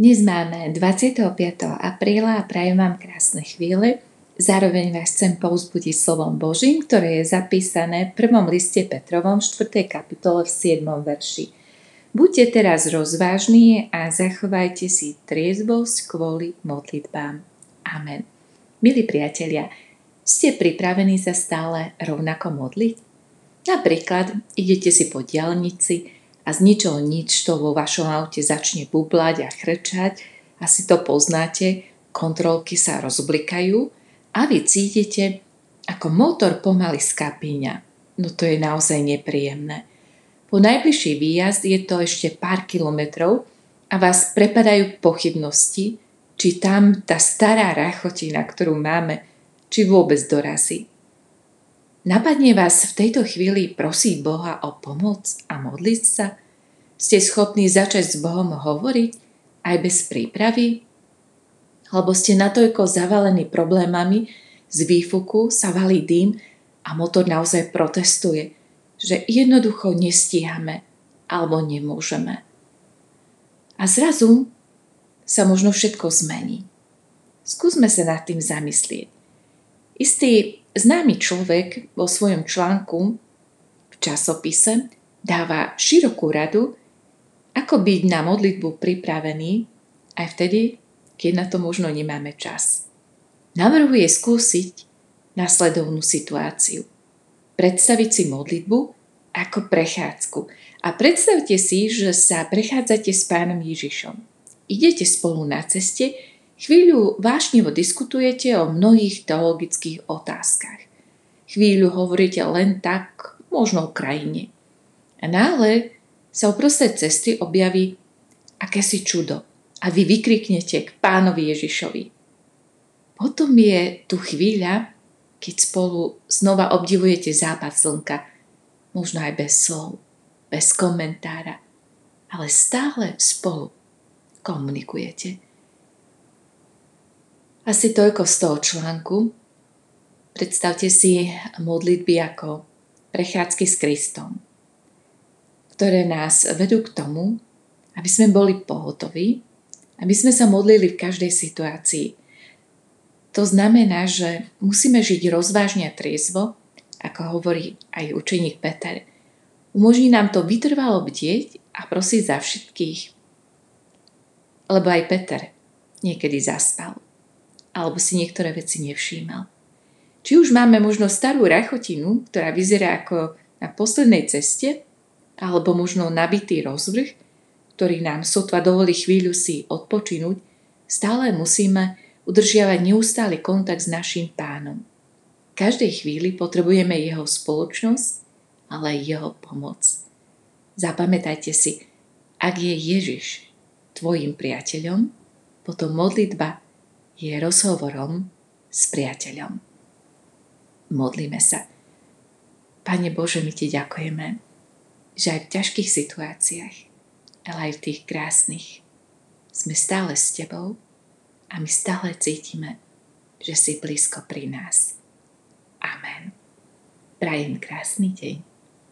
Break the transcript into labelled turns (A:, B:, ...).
A: Dnes máme 25. apríla a prajem vám krásne chvíle. Zároveň vás chcem pouzbudiť slovom Božím, ktoré je zapísané v prvom liste Petrovom 4. kapitole v 7. verši. Buďte teraz rozvážni a zachovajte si triezvosť kvôli modlitbám. Amen. Milí priatelia, ste pripravení sa stále rovnako modliť? Napríklad idete si po diálnici, a z ničoho nič to vo vašom aute začne bublať a chrčať, asi to poznáte, kontrolky sa rozblikajú a vy cítite, ako motor pomaly skapíňa. No to je naozaj nepríjemné. Po najbližší výjazd je to ešte pár kilometrov a vás prepadajú pochybnosti, či tam tá stará rachotina, ktorú máme, či vôbec dorazí. Napadne vás v tejto chvíli prosiť Boha o pomoc a modliť sa? Ste schopní začať s Bohom hovoriť aj bez prípravy? Lebo ste natoľko zavalení problémami, z výfuku sa valí dým a motor naozaj protestuje, že jednoducho nestíhame alebo nemôžeme. A zrazu sa možno všetko zmení. Skúsme sa nad tým zamyslieť. Istý Známy človek vo svojom článku v časopise dáva širokú radu, ako byť na modlitbu pripravený aj vtedy, keď na to možno nemáme čas. Navrhuje skúsiť nasledovnú situáciu. Predstaviť si modlitbu ako prechádzku a predstavte si, že sa prechádzate s pánom Ježišom. Idete spolu na ceste, Chvíľu vášnivo diskutujete o mnohých teologických otázkach. Chvíľu hovoríte len tak, možno o krajine. A náhle sa uprostred cesty objaví akési čudo a vy vykriknete k pánovi Ježišovi. Potom je tu chvíľa, keď spolu znova obdivujete západ slnka, možno aj bez slov, bez komentára, ale stále spolu komunikujete. Asi toľko z toho článku. Predstavte si modlitby ako prechádzky s Kristom, ktoré nás vedú k tomu, aby sme boli pohotoví, aby sme sa modlili v každej situácii. To znamená, že musíme žiť rozvážne a triezvo, ako hovorí aj učeník Peter. Umožní nám to vytrvalo bdieť a prosiť za všetkých. Lebo aj Peter niekedy zaspal alebo si niektoré veci nevšímal. Či už máme možno starú rachotinu, ktorá vyzerá ako na poslednej ceste, alebo možno nabitý rozvrh, ktorý nám sotva dovolí chvíľu si odpočinúť, stále musíme udržiavať neustály kontakt s našim pánom. V každej chvíli potrebujeme jeho spoločnosť, ale aj jeho pomoc. Zapamätajte si, ak je Ježiš tvojim priateľom, potom modlitba je rozhovorom s priateľom. Modlíme sa. Pane Bože, my Ti ďakujeme, že aj v ťažkých situáciách, ale aj v tých krásnych, sme stále s Tebou a my stále cítime, že si blízko pri nás. Amen. Prajem krásny deň.